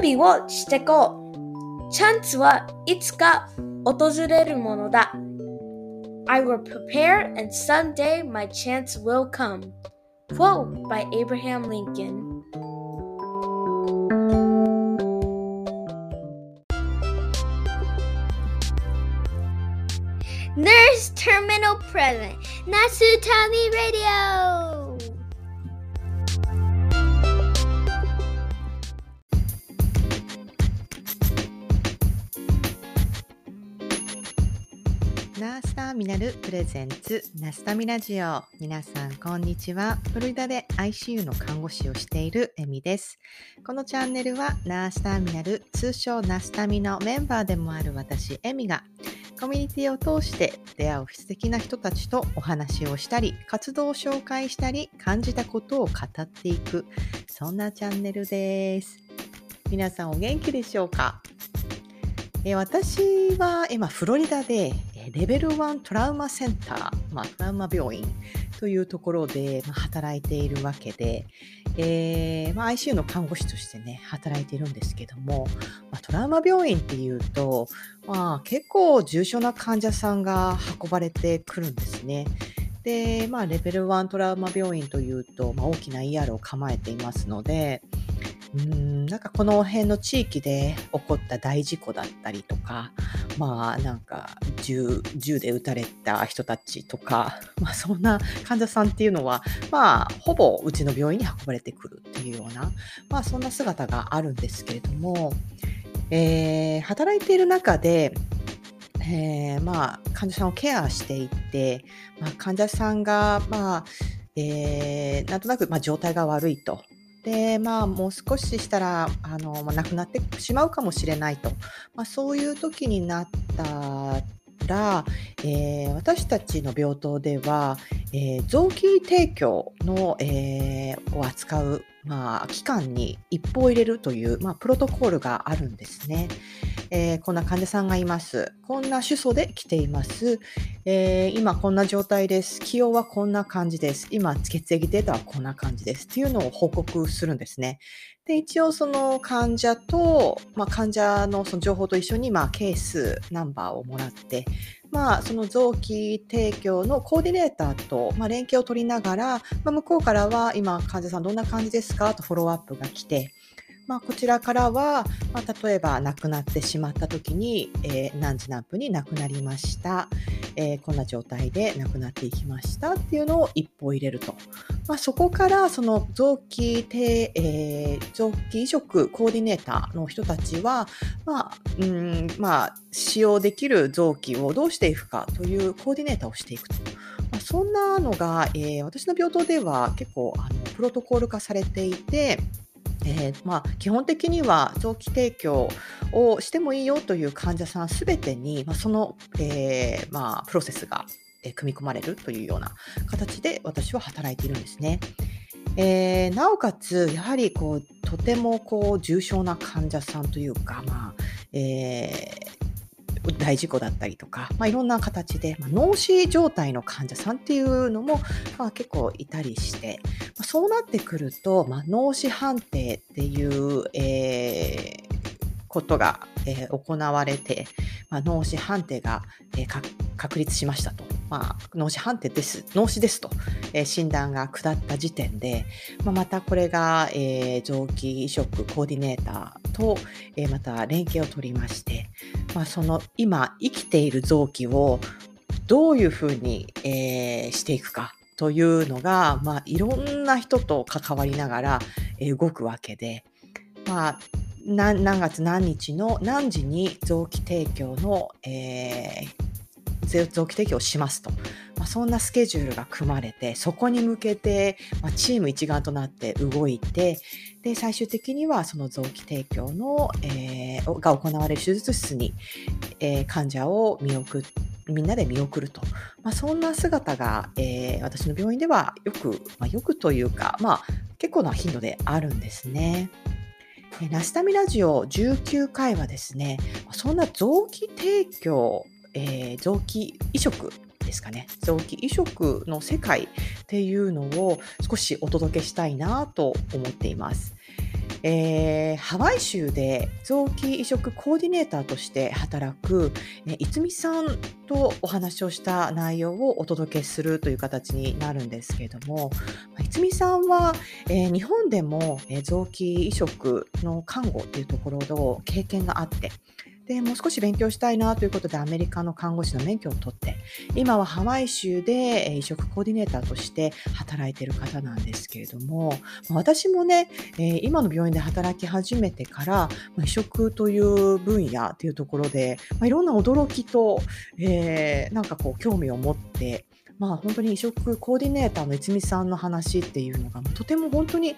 備をしてこう。チャンスはいつか訪れるものだ。I will prepare and someday my chance will come. Quote by Abraham Lincoln. Nurse Terminal Present Nasutami Radio ナース ターミナルプレゼンツナスタミラジオ。皆さんこんにちは。フロリダで ICU の看護師をしているエミです。このチャンネルはナースターミナル通称ナスタミのメンバーでもある私エミがコミュニティを通して出会う素敵な人たちとお話をしたり活動を紹介したり感じたことを語っていくそんなチャンネルです。皆さんお元気でしょうか？え私は今フロリダでレベル1トラウマセンター、まあ、トラウマ病院というところで、まあ、働いているわけで、えーまあ、ICU の看護師としてね、働いているんですけども、まあ、トラウマ病院っていうと、まあ、結構重症な患者さんが運ばれてくるんですね。で、まあ、レベル1トラウマ病院というと、まあ、大きな ER を構えていますので、うんなんかこの辺の地域で起こった大事故だったりとか、まあなんか銃銃で撃たれた人たちとか、まあそんな患者さんっていうのは、まあほぼうちの病院に運ばれてくるっていうような、まあそんな姿があるんですけれども、えー、働いている中で、えー、まあ患者さんをケアしていって、まあ、患者さんが、まあえー、なんとなく、まあ、状態が悪いと。で、まあ、もう少ししたら、あの、まあ、亡くなってしまうかもしれないと。まあ、そういう時になったら、えー、私たちの病棟では、えー、臓器提供の、えー、を扱う、まあ、機関に一報を入れるという、まあ、プロトコールがあるんですね。えー、こんな患者さんがいます。こんな主訴で来ています。えー、今こんな状態です。起用はこんな感じです。今血液データはこんな感じです。っていうのを報告するんですね。で、一応その患者と、まあ、患者のその情報と一緒に、まあ、ケースナンバーをもらって、まあ、その臓器提供のコーディネーターと、まあ、連携を取りながら、まあ、向こうからは今患者さんどんな感じですか？とフォローアップが来て、まあ、こちらからは、まあ、例えば亡くなってしまった時に、えー、何時何分に亡くなりました、えー、こんな状態で亡くなっていきましたっていうのを一歩入れると。まあ、そこからその臓器て、えー、臓器移植コーディネーターの人たちは、まあ、うんまあ、使用できる臓器をどうしていくかというコーディネーターをしていくと。そんなのが、えー、私の病棟では結構あのプロトコール化されていて、えー、まあ、基本的には臓器提供をしてもいいよという患者さんすべてに、まあ、その、えー、まあ、プロセスが、え組み込まれるというような形で私は働いているんですね。えー、なおかつ、やはりこうとてもこう重症な患者さんというか、まあえー、大事故だったりとか、まあ、いろんな形で、まあ、脳死状態の患者さんっていうのも、まあ、結構いたりして、そうなってくると、まあ、脳死判定っていう、えー、ことが、えー、行われて、まあ、脳死判定が、えー、確立しましたと。まあ、脳死判定です、脳死ですと、えー、診断が下った時点で、まあ、またこれが、えー、臓器移植コーディネーターと、えー、また連携を取りまして、まあ、その今生きている臓器をどういうふうに、えー、していくかというのが、まあ、いろんな人と関わりながら、動くわけで、まあ、何月何日の何時に臓器提供の、えー、臓器提供しますと、まあ、そんなスケジュールが組まれてそこに向けて、まあ、チーム一丸となって動いてで最終的にはその臓器提供の、えー、が行われる手術室に、えー、患者を見送ってみんなで見送ると、まあ、そんな姿が、えー、私の病院ではよく、まあ、よくというか、まあ、結構な頻度であるんですね。ナスタミラジオ19回はですね、そんな臓器提供、えー、臓器移植ですかね、臓器移植の世界っていうのを少しお届けしたいなと思っています。えーハワイ州で臓器移植コーディネーターとして働く、えー、いつみさんとお話をした内容をお届けするという形になるんですけれども、まあいつみさんは、えー日本でも、えー臓器移植の看護っていうところの経験があって、でもう少し勉強したいなということでアメリカの看護師の免許を取って今はハワイ州で移植コーディネーターとして働いている方なんですけれども私もね、今の病院で働き始めてから、移植という分野というところで、いろんな驚きと、えーなんかこう興味を持ってまあ本当に移植コーディネーターのいつみさんの話っていうのがとても本当に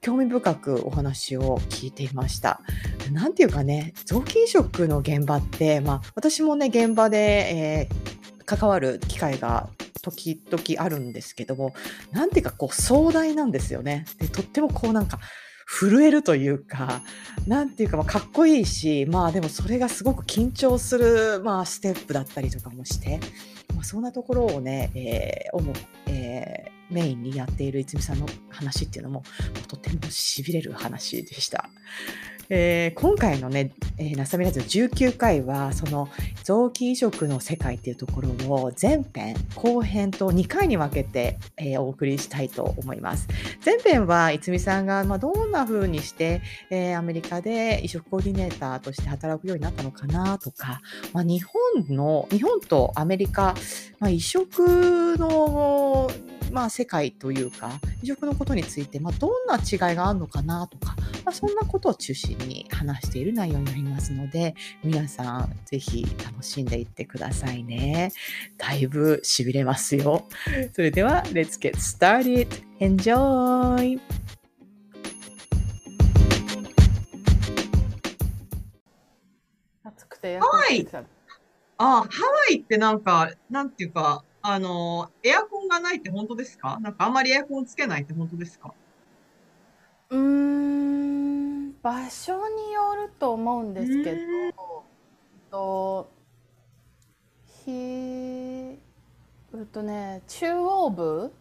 興味深くお話を聞いていました。なんていうかね、臓器移植の現場って、まあ私もね、現場で、えー関わる機会が時々あるんですけども、なんていうかこう壮大なんですよね。で、とってもこうなんか震えるというか、なんていうかまあかっこいいし、まあでもそれがすごく緊張する、まあステップだったりとかもして、まあ、そんなところをね、えー主えーメインにやっている泉さんの話っていうのもとてもしびれる話でした。えー今回のね、えー、ナスタミラジオ19回は、その臓器移植の世界っていうところを前編、後編と2回に分けて、えーお送りしたいと思います。前編はいつみさんが、まあ、どんな風にして、えーアメリカで移植コーディネーターとして働くようになったのかなとか、まあ、日本の、日本とアメリカ、まあ、移植の、まあ、世界というか、移植のことについて、まあ、どんな違いがあるのかなとか、まあ、そんなことを中心に話している内容になりますので、皆さんぜひ楽しんでいってくださいね。だいぶ痺れますよ。それでは、Let's get started! Enjoy! 暑くてエアハワイコンつけてたあ、ハワイってなんか、なんていうか、あの、エアコンがないって本当ですか？なんかあんまりエアコンつけないって本当ですか？うーん場所によると思うんですけどとひうっとね中央部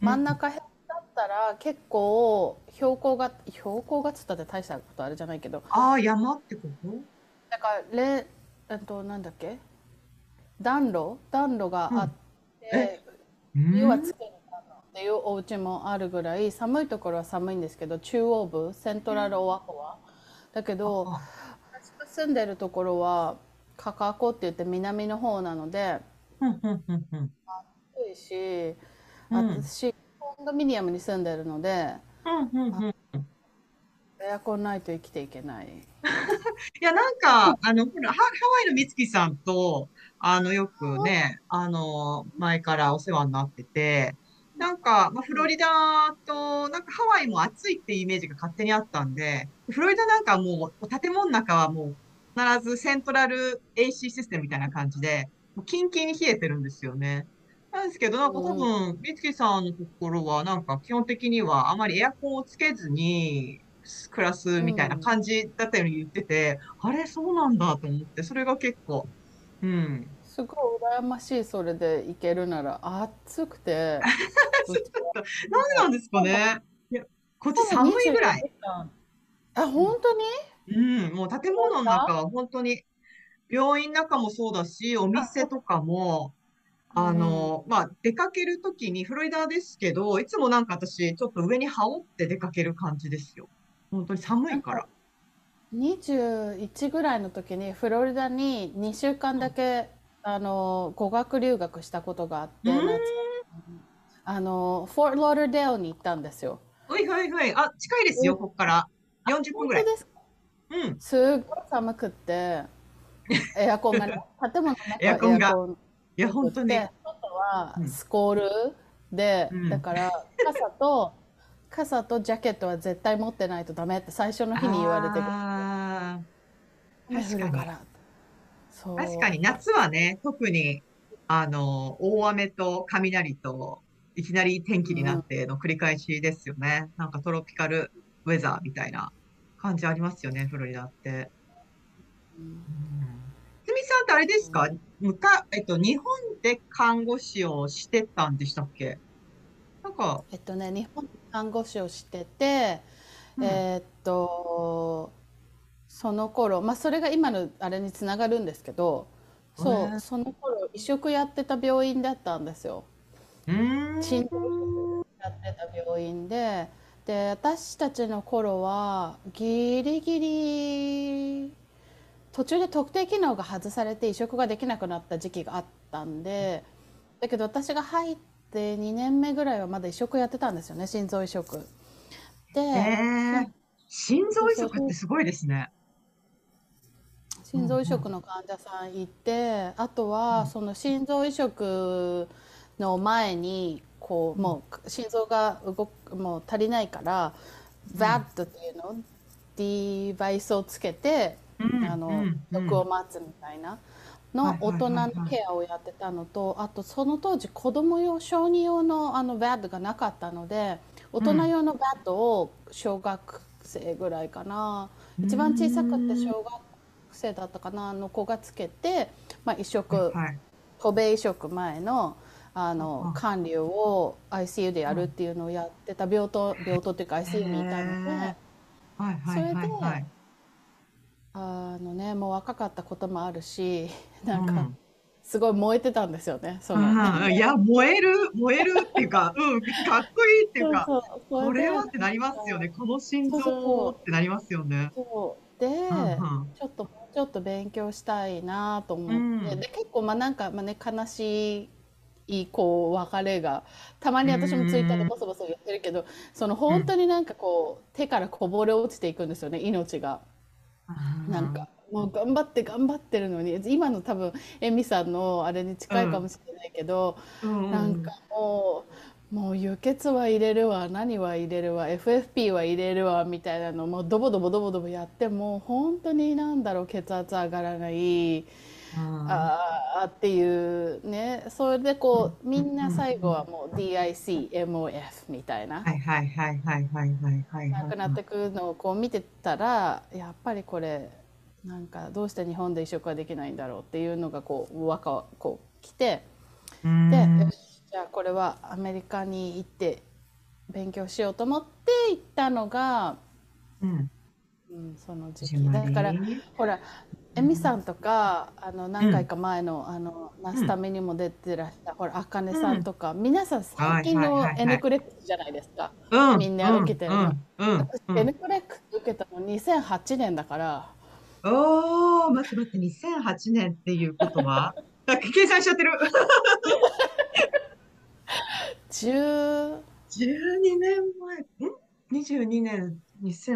真ん中辺だったら結構標高が標高がつったって大したことあれじゃないけどああ、山ってこと？だかられえっとなんだっけ？暖炉？暖炉があって、え？冬はつけるかなっていうお家もあるぐらい寒いところは寒いん。ですけど中央部セントラルオアホはだけどあ私が住ん。でるところはカカコって言って南の方なので暑いしうん。私コンドミニアムに住ん。でるのでエアコンないと生きていけない。いや、なん。か、あの、ほら、ハ、ハワイの美月さん。と、あの、よくね、あの、前からお世話になってて、なんか、まあ、フロリダと、なんかハワイも暑いっていうイメージが勝手にあったんで、フロリダなんかもう、建物の中はもう、必ずセントラル AC システムみたいな感じで、もうキンキンに冷えてるんですよね。なんですけど、なんか多分、美月さんのところは、なんか基本的にはあまりエアコンをつけずに、暮らすみたいな感じだったように言ってて、あれ、そうなんだと思って、それが結構、うん。すごい羨ましいそれで行けるなら暑くて なんでなんですかね。いや、こっち寒いぐらい。24時間あ本当に？うん、もう建物の中は本当に、病院の中もそうだし、お店とかも、あの、まあ、出かけるときに、フロリダですけど、いつもなんか私、ちょっと上に羽織って出かける感じですよ。本当に寒いから。21ぐらいの時にフロリダに2週間だけあの語学留学したことがあってあのフォートローダーデールに行ったんですよ。はいはいはい。あ、近いですよ、ここから。40分ぐらい。すか？うん。すっごい寒くって エアコンがね建物の中はエアコンが。いや、本当に。で外はうん。スコールで、うん。だから傘と傘とジャケットは絶対持ってないとダメって最初の日に言われてあ雨確かに。降るから確かに夏はね、特に、あの、大雨と雷と、いきなり天気になっての繰り返しですよね。なんかトロピカルウェザーみたいな感じありますよね、フロリダって。うん。すみさんってあれですか？むか、えっと、日本で看護師をしてたんでしたっけ？なんか、えっとね日本で看護師をしててうん。えーっとその頃まあそれが今のあれにつながるんですけどそうその頃移植やってた病院だったんですよ。うーん。心臓移植やってた病院でで私たちの頃はギリギリ途中で特定機能が外されて移植ができなくなった時期があったんでだけど私が入って2年目ぐらいはまだ移植やってたんですよね心臓移植。で、えー、心臓移植ってすごいですね。心臓移植の患者さんいて、あとはその心臓移植の前にこうもう心臓が動くもう足りないから、VAD っていうの？デバイスをつけて、うん。あのうん。毒を待つみたいなはいの大人のケアをやってたのとあとその当時子供用小児用のあの VAD がなかったので大人用の VAD を小学生ぐらいかな、一番小さくて小学生だったかなの子がつけて、まあ、移植、はい。渡米移植前のあのうん管理を ICU でやるっていうのをやってた病棟病棟っていうか ICU にいたので。へーはいはいはいはい。あのねもう若かったこともあるし なんかうんすごい燃えてたんですよね。そのうんいや、燃える、燃えるっていうか、うん、かっこいいっていうか、こそでれはってなりますよね。この心臓ってなりますよね。そうで、ちょっとちょっと勉強したいなと思って、うん。で結構まあなんか、まあね、悲しいこう別れがたまに私もツイッターでボソボソ言ってるけどその本当になんかこう手からこぼれ落ちていくんですよね命が。なんかもう頑張って頑張ってるのに。今の多分エミさんのあれに近いかもしれないけど、うん、なんかもうもう輸血は入れるわ何は入れるわ FFP は入れるわみたいなのもうドボドボドボドボやっても本当になんだろう血圧上がらないうん。あーっていうねそれでこうみんな最後はもう DICMOF みたいな。はいはいはいはいはいはいはい。なくなってくのをこう見てたらやっぱりこれなんかどうして日本で移植はできないんだろうっていうのがこうわかこう来てうん。でよしじゃあこれはアメリカに行って勉強しようと思って行ったのが、うん。うん、その時始期だからほらエミさんとかあの何回か前の,、あのナスタメにも出てらした、ほらあかねさんとか、皆さん最近の N クレックスじゃないですか。うん、みん。な受けてるの私うん。N クレックス受けたの2008年だから。おー、待って待って、2008年っていうことは？あ 計算しちゃってる。10 12年前、ん ?22 年、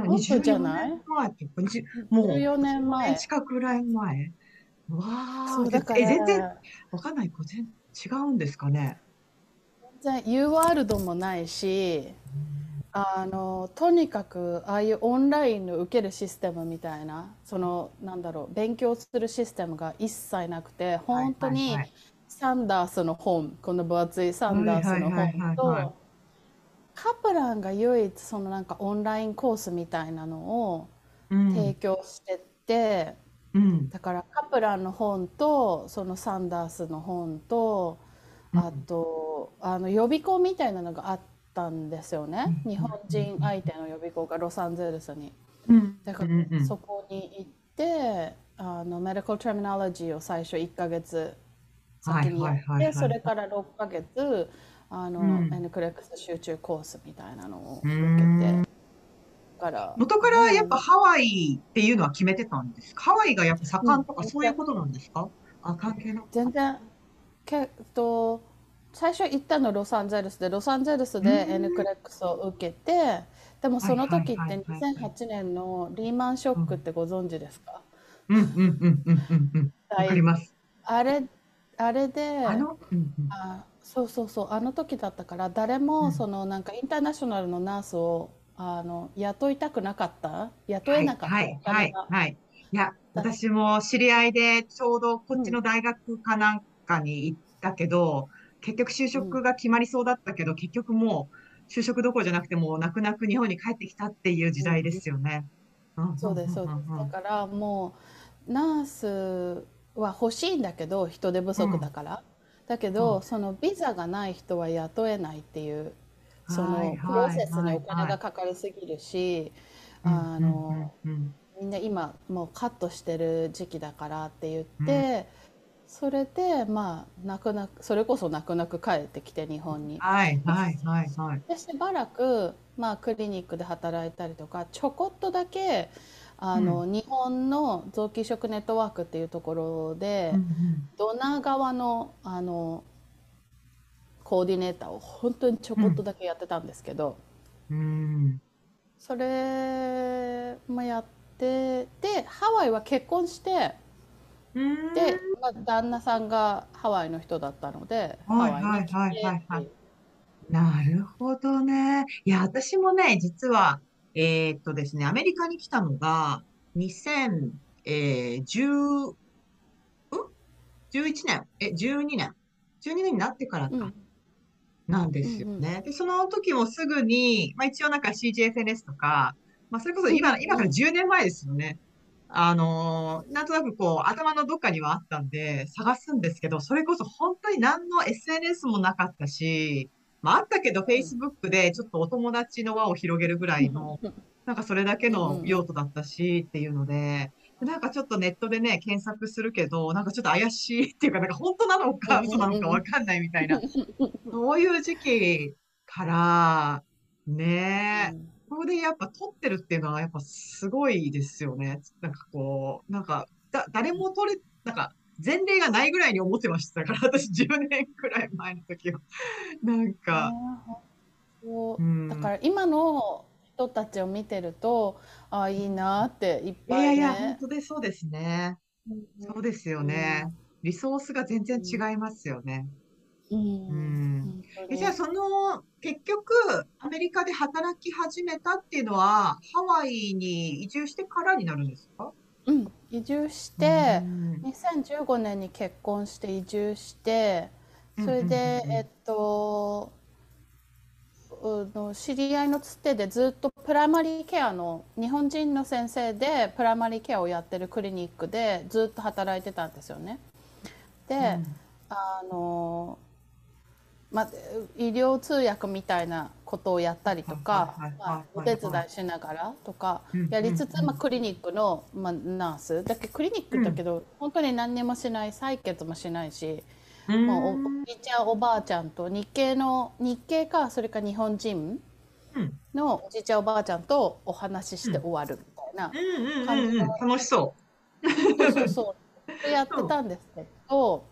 もっと2020じゃなもう、14年前年近くぐらい前。わー、そうだからえ、全然、わかんない、こ全違うんですかね？全然 U ワールドもないしあのとにかくああいうオンラインの受けるシステムみたいなそのなんだろう勉強するシステムが一切なくて本当にサンダースの本この分厚いサンダースの本はいとカプランが唯一そのなんかオンラインコースみたいなのをうん。提供してて、うん。だからカプランの本とそのサンダースの本とあとあの予備校みたいなのがあったんですよね。うん。日本人相手の予備校がロサンゼルスに。うん。だからそこに行ってあのメディカル・テーミナロジーを最初1ヶ月先に。やってそれから6ヶ月あの、うん。N クレックス集中コースみたいなのをう受んけて。だから。元からやっぱハワイっていうのは決めてたんですか？ハワイがやっぱ盛んとかうんそういうことなんですか？あ、関係な全然けど最初行ったのロサンゼルスでロサンゼルスでうん。N クレックスを受けてでもその時ってはいはいはいはい2008年のリーマンショックってご存知ですか、うん。うんうんうんうんうん。わかります。あれあれであの、うんうん。あそうそうそうあの時だったから誰うん。もそのなんかインターナショナルのナースをあの雇いたくなかった？雇えなかった、はい、おはい、はい。いや、私も知り合いでちょうどこっちの大学かなんかに行ったけど、結局就職が決まりそうだったけど、結局もう就職どころじゃなくてもう泣く泣く日本に帰ってきたっていう時代ですよね。ん。そうですそうです。だからもうナースは欲しいんだけど人手不足だから、だけど、うん。そのビザがない人は雇えないっていうそのプロセスにお金がかかりすぎるし、あの、うんうんみんな今もうカットしてる時期だからって言って、それでまあ泣く泣くそれこそ泣く泣く帰ってきて日本に。はいはいはいはい。でしばらく、まあ、クリニックで働いたりとかちょこっとだけあの、日本の臓器移植ネットワークっていうところで、うんうん。ドナー側のあのコーディネーターを本当にちょこっとだけやってたんですけど、うん。それもやってでハワイは結婚してうん。で、まあ、旦那さんがハワイの人だったので、はいハワイに来てはい。はいはいはいっていう。なるほどね。いや、私もね、実は、えーっとですね、アメリカに来たのが、2010、ん ?11 年、え、12年。12年になってからかうん、なんですよね。で、その時もすぐに、まあ一応なんか CGFNS とか、まあそれこそ今、今から10年前ですよね。あのーなんとなくこう、頭のどっかにはあったんで、探すんですけど、それこそ本当に何の SNS もなかったし、まああったけど Facebook でちょっとお友達の輪を広げるぐらいの、なんかそれだけの用途だったしっていうので、でなんかちょっとネットでね、検索するけど、なんかちょっと怪しいっていうか、なんか本当なのかうん。嘘なのかわかんないみたいな、そういう時期から、ねえ、ここでやっぱ撮ってるっていうのはやっぱすごいですよね。なんかこう、なんか、だ、誰も撮れ、なんか、前例がないぐらいに思ってましたから、私10年くらい前の時は。なんか、だから今の人たちを見てるとああいいなっていっいぱいやいや、本ね。当でそうですね。うん。そうですよね。リソースが全然違いますよね。うん。うん。えじゃあ、その、結局、アメリカで働き始めたっていうのは、ハワイに移住してからになるんですか？うん移住してうん。2015年に結婚して移住してそれうんうんうん。うんでえっとうの知り合いのつてでずっとプライマリーケアの日本人の先生でプライマリーケアをやってるクリニックでずっと働いてたんですよね。で、あのまあ、医療通訳みたいなことをやったりとかまあはいお手伝いしながらとかうんやりつつ、うんうんまあ、クリニックの、まあ、ナース。だけどクリニックだけど、本当に何にもしない採血もしないし、うん。もうおおじいちゃんおばあちゃんと日系の日系かそれか日本人うんのおじいちゃんおばあちゃんとお話しして終わるみたいな、うん。うんうんうん、楽しそそうそうそう。やってたんですけど。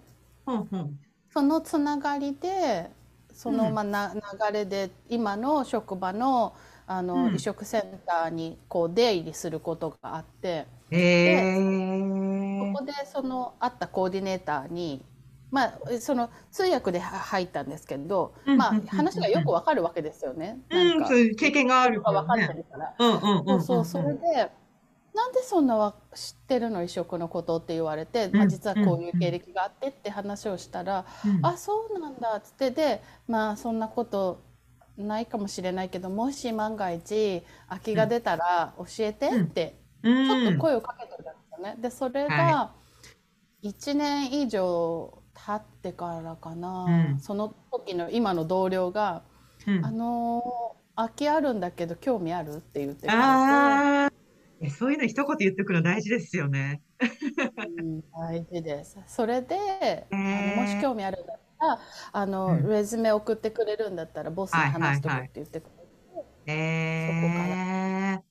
う。うんうんそのつながりでそのうんまあな流れで今の職場のあの、うん移植センターにこう出入りすることがあってへそえ。こでその会ったコーディネーターにまあその通訳では入ったんですけど、まあ話がよくわかるわけですよね。うん、なんか経験があるかわかってらね。るから。うんうんうんそうそれでなんでそんなわ知ってるの移植のことって言われて、まあ、うん実はこういう経歴があってって話をしたら、うんあそうなんだっつってでまあそんなことないかもしれないけどもし万が一空きが出たら教えてってちょっと声をかけてたんですよね。でそれがは1年以上経ってからかな、うんその時の今の同僚がうん「あのー空きあるんだけど興味ある?」って言ってくれて。ああ、いやそういうの一言言ってくるの大事ですよね。うん大事です。それで、あへーのもし興味あるんだったら、あの、うんレズメ送ってくれるんだったら、ボスに話しとくって言ってくれて、ええ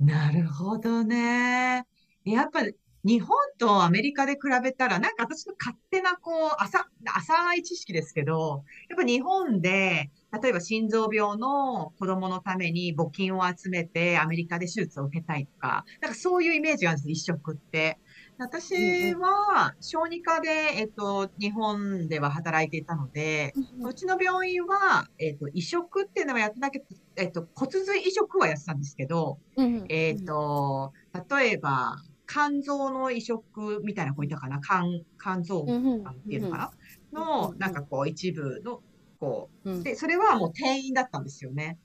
なるほどね。やっぱ日本とアメリカで比べたら、なんか私の勝手なこう、浅、浅い知識ですけど、やっぱ日本で、例えば心臓病の子供のために募金を集めてアメリカで手術を受けたいとか、なんかそういうイメージがあるんです、移植って。私は小児科で、えっと、日本では働いていたので、うちの病院は、えっと、移植っていうのはやってなくて、えっと、骨髄移植はやってたんですけど、うん。えっと、例えば、肝臓の移植みたいな子いたかな？肝、肝臓っていうのかな？うんの、なんかこう、一部の、こうん。う、で、それはもう転院だったんですよね。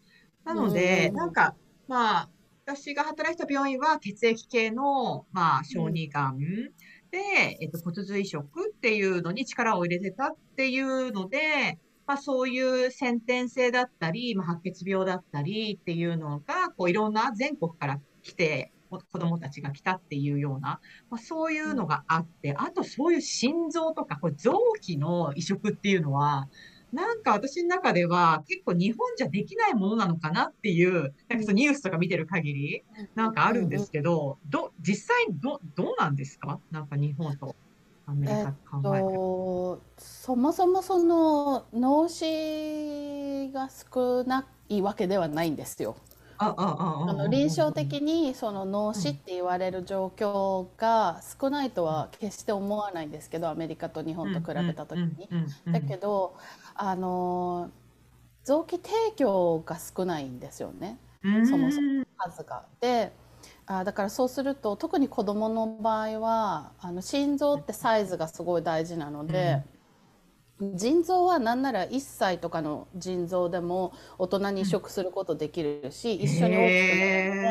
なので、うんなんか、まあ、私が働いた病院は血液系の、まあ、小児がんで、えっと、骨髄移植っていうのに力を入れてたっていうので、まあそういう先天性だったり、まあ白血病だったりっていうのが、こういろんな全国から来て、子供たちが来たっていうような、まあ、そういうのがあって、あとそういう心臓とか、これ臓器の移植っていうのは、なんか私の中では結構日本じゃできないものなのかなっていう、なんかそのニュースとか見てる限り、なんかあるんですけど、ど、実際ど、どうなんですか？なんか日本とアメリえっカ考えて。と、そもそもその脳死が少ないわけではないんですよ。あ、の臨床的にその脳死って言われる状況が少ないとは決して思わないんですけど、アメリカと日本と比べた時に。だけど、あの臓器提供が少ないんですよね。どそもそも数が。であだからそうすると特に子どもの場合はあの心臓ってサイズがすごい大事なので、腎臓はなんなら1歳とかの腎臓でも大人に移植することできるし、一緒に大きくなる。ので。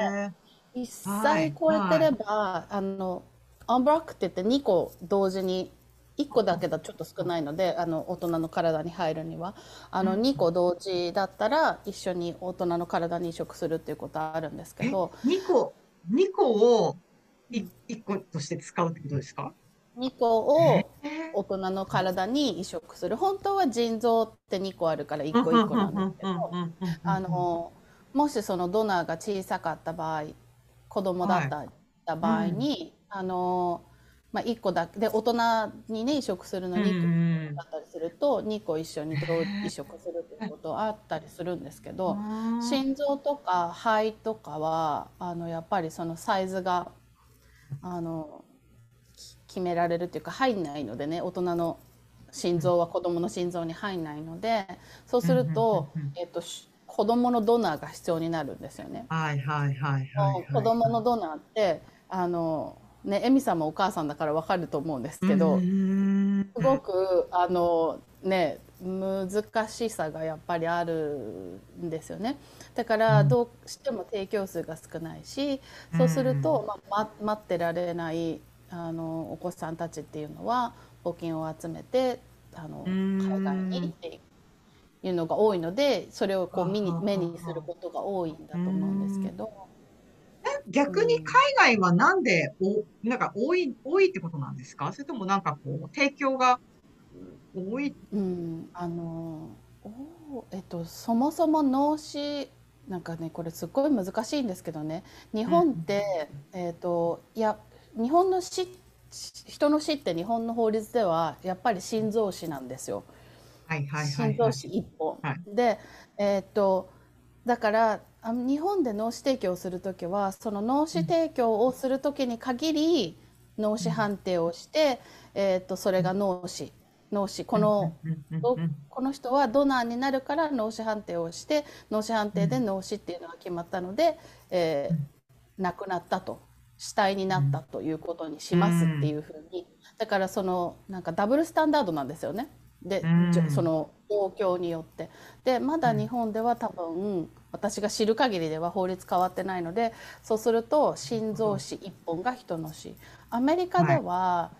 へ1歳超えてれば、あのアンブラックって言って2個同時に1個だけだとちょっと少ないのであの大人の体に入るには。あの2個同時だったら一緒に大人の体に移植するっていうことはあるんですけど。2個、2個をい1個として使うってことですか？2個を大人の体に移植する。本当は腎臓って2個あるから1個1個なんですけどあのもしそのドナーが小さかった場合子供だった,、た場合に、あのまあ、1個だけで大人にね移植するのに1個だったりすると2個一緒に同移植するっていうことあったりするんですけど心臓とか肺とかはあのやっぱりそのサイズがあのき決められるっていうか入んないのでね大人の心臓は子供の心臓に入んないのでそうすると、えっと、し子供のドナーが必要になるんですよね。はいはいはいはい。子供のドナーってあのねエミさんもお母さんだからわかると思うんですけど、すごくあのね難しさがやっぱりあるんですよね。だからどうしても提供数が少ないし、そうすると、まま待ってられないあのお子さんたちっていうのは募金を集めてあの海外に行っていく。いうのが多いのでそれをこう見に目にすることが多いんだと思うんですけど。逆に海外はなんでおなんか多い多いってことなんですか？それともなんかこう提供が多い？うん。あのおえっとそもそも脳死なんかねこれすっごい難しいんですけどね。日本って、えっといや日本の死人の死って日本の法律ではやっぱり心臓死なんですよ。はいはいはいはい。心臓死一本、はい。でえーっとだから日本で脳死提供をする時はその脳死提供をする時に限り脳死判定をして、えーっとそれが脳死。脳死。この、どこの人はドナーになるから脳死判定をして脳死判定で脳死っていうのが決まったので、えー亡くなったと死体になったということにしますっていうふうに。だからそのなんかダブルスタンダードなんですよね。で、その状況によって。でまだ日本では多分私が知る限りでは法律変わってないのでそうすると心臓死1本が人の死。アメリカでは、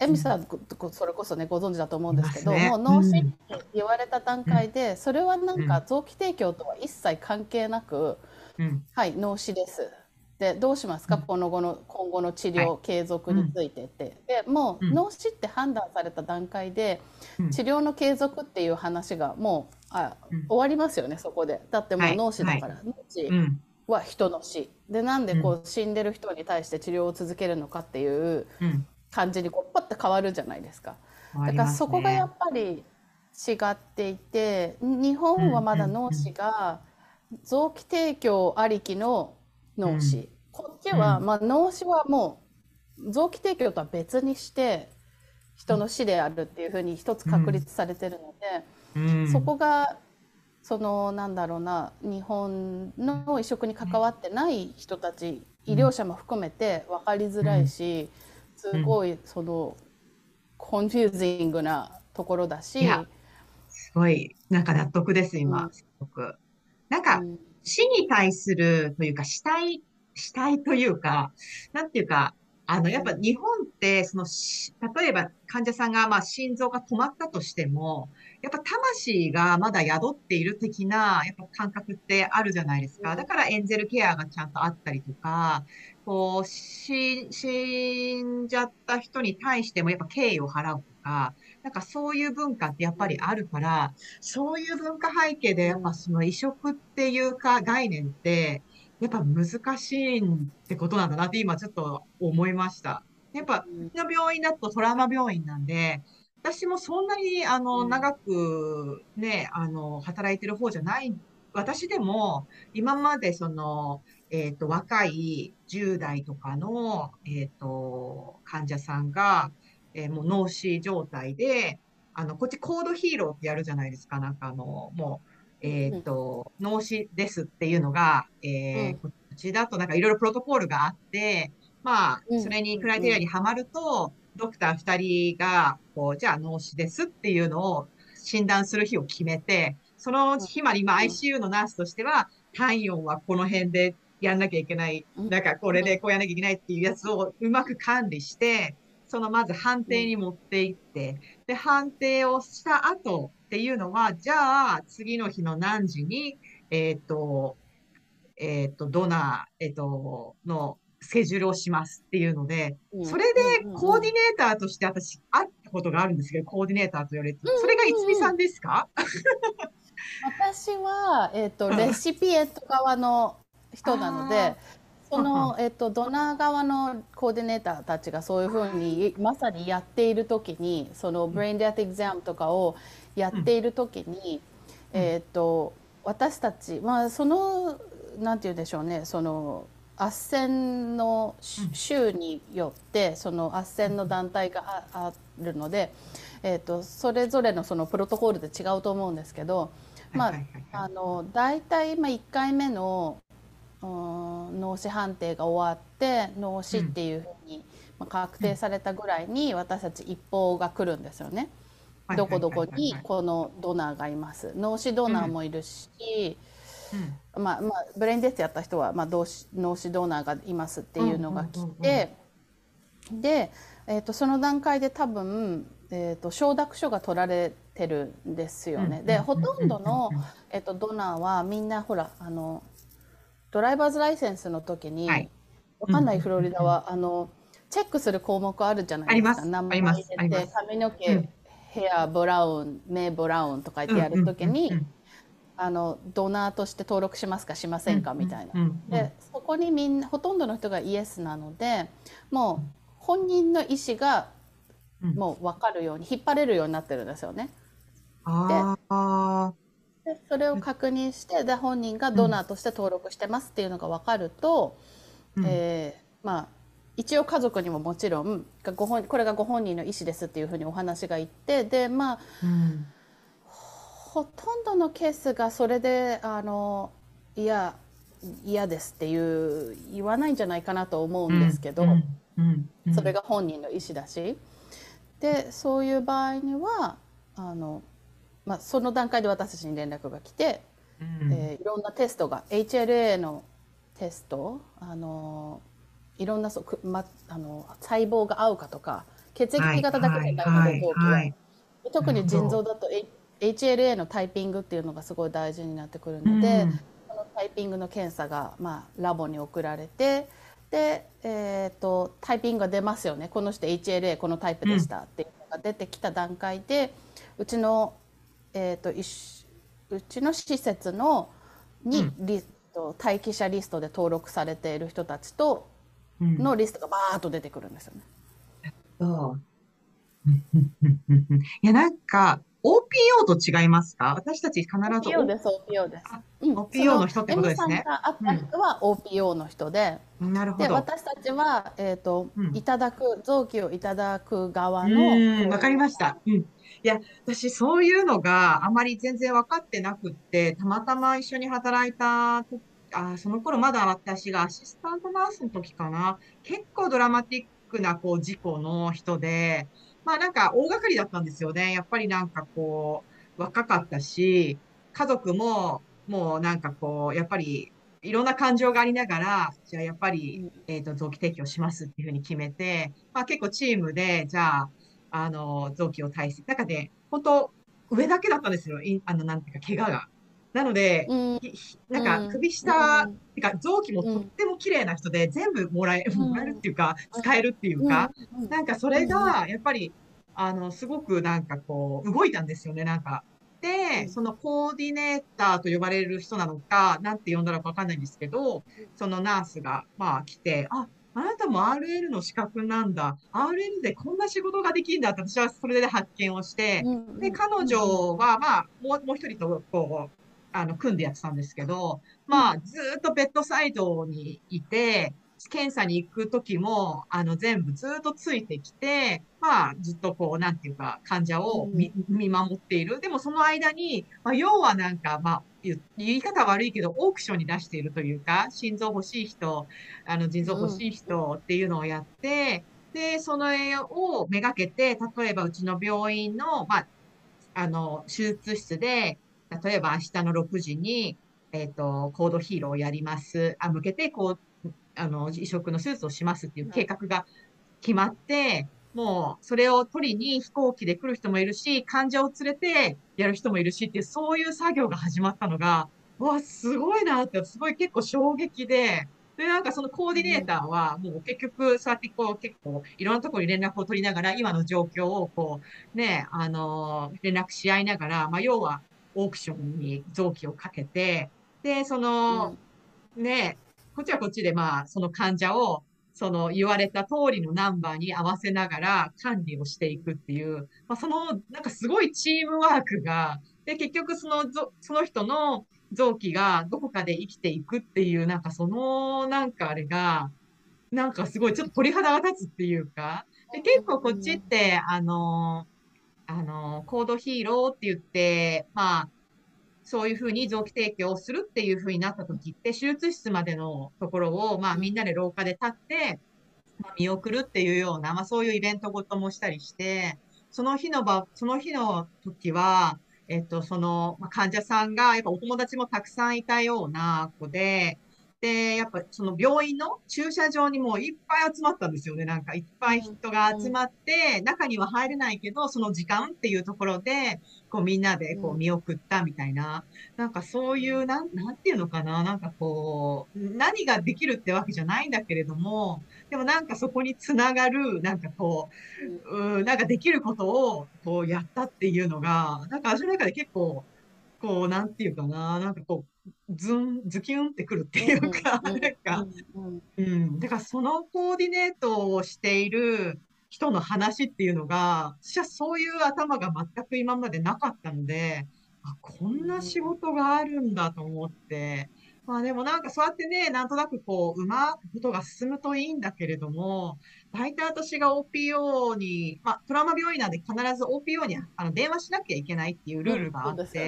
エミさんそれこそねご存知だと思うんですけどね。もう脳死って言われた段階でそれはなんか臓器提供とは一切関係なくうん。はい脳死です。でどうしますか、この後の今後の治療継続についてって、でもううん。脳死って判断された段階で、うん。治療の継続っていう話がもうあ、うん。終わりますよねそこで。だってもはい。う脳死だから、脳死うん。は人の死。でなんでこう死んでる人に対して治療を続けるのかっていううん。感じにこうパッと変わるじゃないですか。だからそこがやっぱり違っていて日本はまだ脳死が臓器提供ありきの脳死、うん。こっちは、うん。まあ、脳死はもう臓器提供とは別にして人の死であるっていうふうに一つ確立されてるので、うん。そこがそのなんだろうな日本の移植に関わってない人たち医療者も含めて分かりづらいし、すごいそのコンフュージングなところだし、すごい、なんか納得です、う今、ん。すごく。なんかう、ん死に対するというか、死体、死体というか、なんていうか、あの、やっぱ日本って、その、例えば患者さんが、まあ、心臓が止まったとしても、やっぱ魂がまだ宿っている的な、やっぱ感覚ってあるじゃないですか。だからエンゼルケアがちゃんとあったりとか、こう、し、死んじゃった人に対してもやっぱ敬意を払うとか、なんかそういう文化ってやっぱりあるから、そういう文化背景でやっぱその移植っていうか概念って、やっぱ難しいってことなんだなって今ちょっと思いました。やっぱ、うちの病院だとトラウマ病院なんで、私もそんなに、あの、うん。長くね、あの、働いてる方じゃない、私でも、今までその、えっと、若い10代とかの、えっと、患者さんが、えーもう脳死状態で、あの、こっちコードヒーローってやるじゃないですか。なんかあの、もう、えっと、脳死ですっていうのが、えーうん。こっちだとなんかいろいろプロトコールがあって、まあ、うん。それにクライテリアにはまると、ドクター2人が、こう、じゃあ脳死ですっていうのを診断する日を決めて、その日まで今 ICU のナースとしては、体温はこの辺でやんなきゃいけない、うん。なんかこれでこうやんなきゃいけないっていうやつをうまく管理して、そのまず判定に持っていって、で、判定をした後っていうのは、じゃあ次の日の何時に、えっと、えっと、ドナー、えっと、のスケジュールをしますっていうので、うん。それでコーディネーターとして私会ったことがあるんですけど、コーディネーターと言われて、それがいつみさんですか？私は、えっとうん。レシピエント側の人なのあでそうん。の、えっとドナー側のコーディネーターたちがそういうふうにまさにやっている時にそのブレインデ t エ t エ exam とかをやっている時に、うん。えっと私たちまあそのなんて言うんでしょうねその斡旋の州によってその斡旋の団体がああるので、えっとそれぞれのそのプロトコールで違うと思うんですけど、まああの大体まあ1回目のうん脳死判定が終わって脳死っていうふうに、まあ、確定されたぐらいに私たち一報が来るんですよね。はいどこどこにこのドナーがいます。脳死ドナーもいるし、うん。まあまあ、ブレインデスやった人は、まあ、脳死脳死ドナーがいますっていうのが来て、で、えー、とその段階で多分、えー、と承諾書が取られてるんですよね。でほとんどの、えー、とドナーはみんなほらあのドライバーズライセンスの時に、はい。わかんないフロリダは、あのチェックする項目あるじゃないですか。名前入れて髪の毛、うん。ヘアブラウン目ブラウンとか言ってやる時に、うんうん。あのドナーとして登録しますかしませんかみたいな。うんうんでそこにみんなほとんどの人がイエスなのでもう本人の意思がうん。もう分かるように引っ張れるようになってるんですよね。でそれを確認してで本人がドナーとして登録してますっていうのが分かると、うん。えーまあ一応家族にももちろんご本これがご本人の意思ですっていうふうにお話がいってでまあうん。ほとんどのケースがそれであのいや嫌ですっていう言わないんじゃないかなと思うんですけど、それが本人の意思だし。でそういう場合にはあの、まあ、その段階で私たちに連絡が来て、うん。えーいろんなテストが HLA のテストあのいろんなそま、あの細胞が合うかとか血液型だけじゃないのでは。はい特に腎臓だと HLA のタイピングっていうのがすごい大事になってくるので、うん。そのタイピングの検査が、まあ、ラボに送られてで、えー、とタイピングが出ますよね。この人 HLA このタイプでしたっていうのが出てきた段階でうちの,、えー、と一緒うちの施設のにリ、と待機者リストで登録されている人たちとうん。のリストがバーッと出てくるんですよね。そう。うん。うん。うん。うん。うん。いや、なんか、OPO と違いますか？私たち必ず OPO です OPO です。あ。うん。OPO の人ってことですね。M さんが会った人は OPO の人で、でなるほど。私たちは、えーとうん。いただく臓器をいただく側うのわかりました。うん。いや、私、そういうのがあまり全然分かってなくって、たまたま一緒に働いたと、あ、その頃まだ私がアシスタントナースの時かな。結構ドラマティックな、こう、事故の人で、まあなんか大掛かりだったんですよね。やっぱりなんかこう、若かったし、家族も、もうなんかこう、やっぱり、いろんな感情がありながら、じゃあやっぱり、えっと、臓器提供しますっていうふうに決めて、まあ結構チームで、じゃあ、あの、臓器を体制、なんかね、本当上だけだったんですよ。いあの、なんていうか、怪我が。なので、うん。なんか首下、てか臓器もとっても綺麗な人で、全部もらえ、もらえるっていうか、使えるっていうか、なんかそれが、やっぱり、あの、すごくなんかこう、動いたんですよね、なんか。で、そのコーディネーターと呼ばれる人なのか、なんて呼んだらかわかんないんですけど、そのナースが、まあ来て、あ、あなたも RL の資格なんだ。RL でこんな仕事ができるんだって私はそれで発見をして、で、彼女は、まあ、もう、もう一人と、こう、あの、組んでやってたんですけど、まあ、ずーっとベッドサイドにいて、検査に行くときも、あの、全部ずーっとついてきて、まあ、ずっとこう、なんていうか、患者を見、見守っている。でも、その間に、まあ、要はなんか、まあ、言い方悪いけど、オークションに出しているというか、心臓欲しい人、あの、腎臓欲しい人っていうのをやって、で、その絵をめがけて、例えばうちの病院の、まあ、あの、手術室で、例えば明日の6時に、えっ、と、コードヒーローをやります。あ、向けて、こう、あの、移植の手術をしますっていう計画が決まって、もう、それを取りに飛行機で来る人もいるし、患者を連れてやる人もいるしっていう、そういう作業が始まったのが、うわ、すごいなって、すごい結構衝撃で、で、なんかそのコーディネーターは、もう結局、そうやってこう、結構、いろんなところに連絡を取りながら、今の状況をこう、ね、あの、連絡し合いながら、まあ、要は、オークションに臓器をかけて、で、その、ね、こっちはこっちで、まあ、その患者を、その言われた通りのナンバーに合わせながら管理をしていくっていう、まあ、その、なんかすごいチームワークが、で、結局そのぞ、その人の臓器がどこかで生きていくっていう、なんかその、なんかあれが、なんかすごいちょっと鳥肌が立つっていうか、で、結構こっちって、あの、あの、コードヒーローって言って、まあ、そういうふうに臓器提供をするっていうふうになった時って、手術室までのところを、まあみんなで廊下で立って、まあ、見送るっていうような、まあそういうイベントごともしたりして、その日の場、その日の時は、えっと、その、ま、患者さんが、やっぱお友達もたくさんいたような子、で、やっぱその病院の駐車場にもういっぱい集まったんですよね。なんかいっぱい人が集まって、中には入れないけど、その時間っていうところで、こうみんなでこう見送ったみたいな、なんかそういう、なん、なんていうのかな、なんかこう、何ができるってわけじゃないんだけれども、でもなんかそこにつながる、なんかこう、うん、なんかできることをこうやったっていうのが、なんか私の中で結構、こう、なんていうかな、なんかこう、ズン、ズキュンってくるっていうか、なんか、うん。だからそのコーディネートをしている人の話っていうのが、私はそういう頭が全く今までなかったので、あ、こんな仕事があるんだと思って、まあでもなんかそうやってね、なんとなくこう、うまくことが進むといいんだけれども、大体私が OPO に、まあトラウマ病院なんで必ず OPO にあの電話しなきゃいけないっていうルールがあってうですよ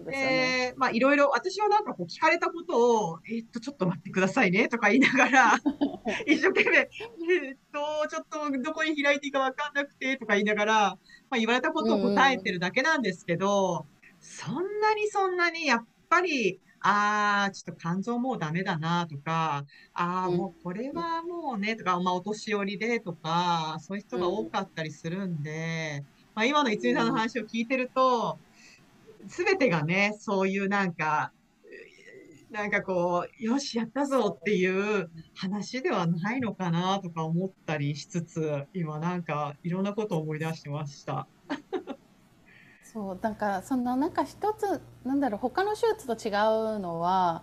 ね。で、まあ、いろいろ、私はなんかこう聞かれたことを、えっと、ちょっと待ってくださいね、とか言いながら、一生懸命、えっと、ちょっとどこに開いていいかわかんなくて、とか言いながら、まあ、言われたことを答えてるだけなんですけど、そんなにそんなに、やっぱり、ああ、ちょっと肝臓もうダメだな、とか、ああ、うんもうこれはもうね、とか、まあ、お年寄りで、とか、そういう人が多かったりするんで、まあ、今のいつみさんの話を聞いてると、すべてがね、そういうなんか、なんかこう、よし、やったぞっていう話ではないのかなとか思ったりしつつ、今なんかいろんなことを思い出してました。そうなんかそのなんか一つなんだろう他の手術と違うのは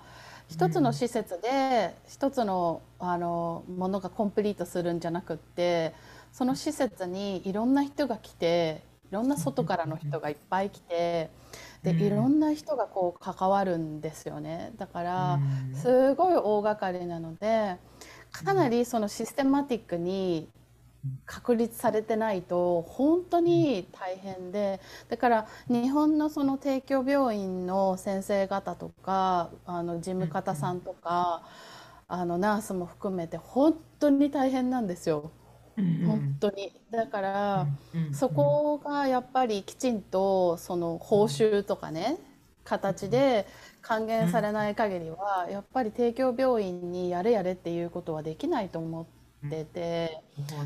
一つの施設で一つのあのものがコンプリートするんじゃなくってその施設にいろんな人が来ていろんな外からの人がいっぱい来てでうん。いろんな人がこう関わるんですよね。だからうん。すごい大掛かりなのでかなりそのシステマティックに確立されてないと本当に大変でだから日本のその帝京病院の先生方とかあの事務方さんとかあのナースも含めて本当に大変なんですよ。うん本当にだからうんそこがやっぱりきちんとその報酬とかね形で還元されない限りは、やっぱり帝京病院にやれやれっていうことはできないと思ってて、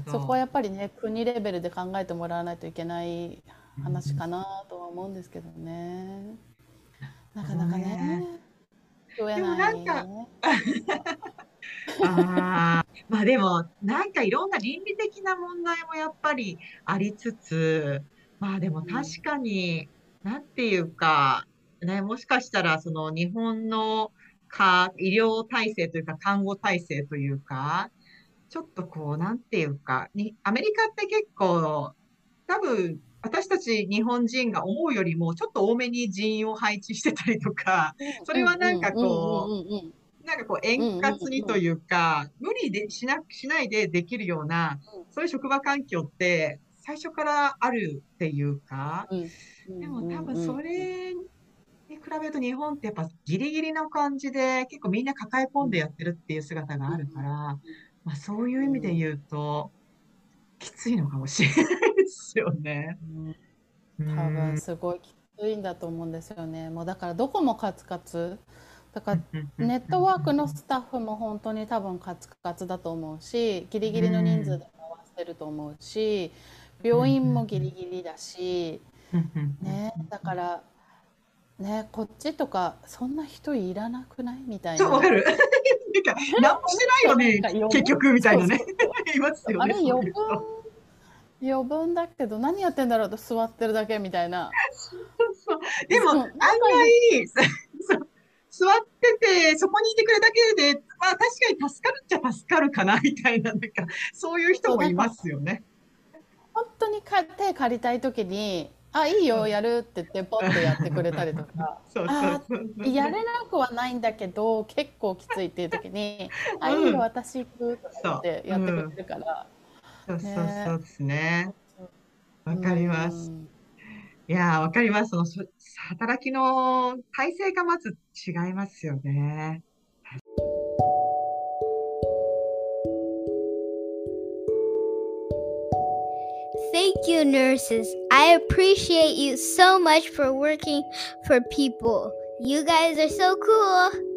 そこはやっぱりね国レベルで考えてもらわないといけない話かなとは思うんですけどね。なかなかね。言えないでもなんかね。ああ、まあでも、なんかいろんな倫理的な問題もやっぱりありつつ、まあでも確かに、なんていうか、ね、もしかしたらその日本のか医療体制というか看護体制というか、ちょっとこう、なんていうか、に、アメリカって結構、多分、私たち日本人が思うよりも、ちょっと多めに人員を配置してたりとか、それはなんかこう、なんかこう円滑にというか、無理でしな、しないでできるような、そういう職場環境って最初からあるっていうか、うんでも多分それに比べると日本ってやっぱギリギリの感じで結構みんな抱え込んでやってるっていう姿があるから、まあそういう意味で言うと、きついのかもしれないですよね。うん多分すごいきついんだと思うんですよね。もうだからどこもカツカツ。だからネットワークのスタッフも本当に多分カツカツだと思うし、ギリギリの人数で回してると思うし、病院もギリギリだし、ね、だからね、こっちとかそんな人いらなくない？みたいそう、わかな。る。なんか、何もしてないよね結局みたいなねそう。いますよね。あれ余分余分だけど何やってんだろうと座ってるだけみたいな。そうでも、案外、座ってて、そこにいてくれるだけで、まあ確かに助かるっちゃ助かるかな、みたいな、なんか、そういう人もいますよね。本当にか手借りたい時に「あいいよやる」って言ってポッとやってくれたりとかそうあそうそう。やれなくはないんだけど結構きついっていう時に「あ うんいいよ私行く」とってやってくれるから。そうそうそうですね。わかりまうす。んいやー、わかります。その、働きの体制がまず違いますよね。Thank you, nurses. I appreciate you so much for working for people. You guys are so cool.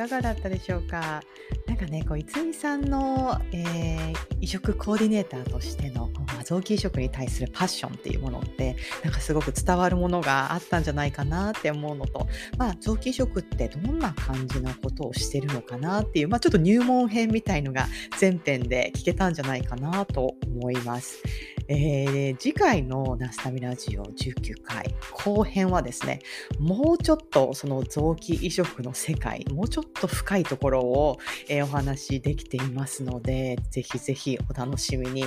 かがだったでしょうか？なんかね、こういつみさんの、えー移植コーディネーターとしての臓器移植に対するパッションっていうものってなんかすごく伝わるものがあったんじゃないかなって思うのと、まあ、臓器移植ってどんな感じのことをしてるのかなっていう、まあ、ちょっと入門編みたいのが前編で聞けたんじゃないかなと思います。えー次回のナスタミラジオ19回後編はですねもうちょっとその臓器移植の世界もうちょっと深いところを、えーお話しできていますのでぜひぜひお楽しみに。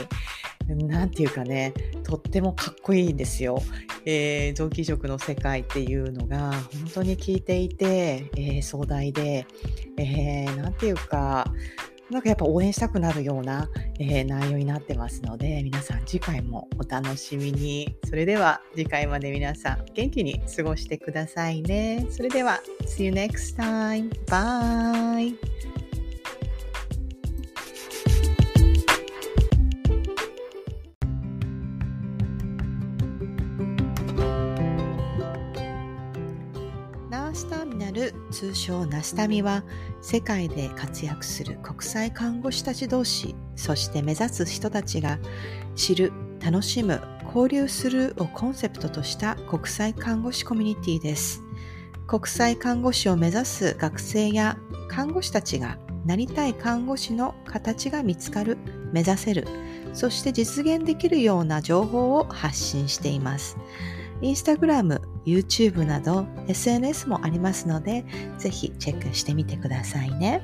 なんていうかねとってもかっこいいんですよ、えー臓器移植の世界っていうのが本当に聞いていて、えー壮大で、えーなんていうかなんかやっぱ応援したくなるような、えー内容になってますので皆さん次回もお楽しみに。それでは次回まで皆さん元気に過ごしてくださいね。それでは See you next time bye 通称ナスタミは世界で活躍する国際看護師たち同士そして目指す人たちが知る楽しむ交流するをコンセプトとした国際看護師コミュニティです。国際看護師を目指す学生や看護師たちがなりたい看護師の形が見つかる目指せるそして実現できるような情報を発信しています。インスタグラム、YouTube など SNS もありますので、ぜひチェックしてみてくださいね。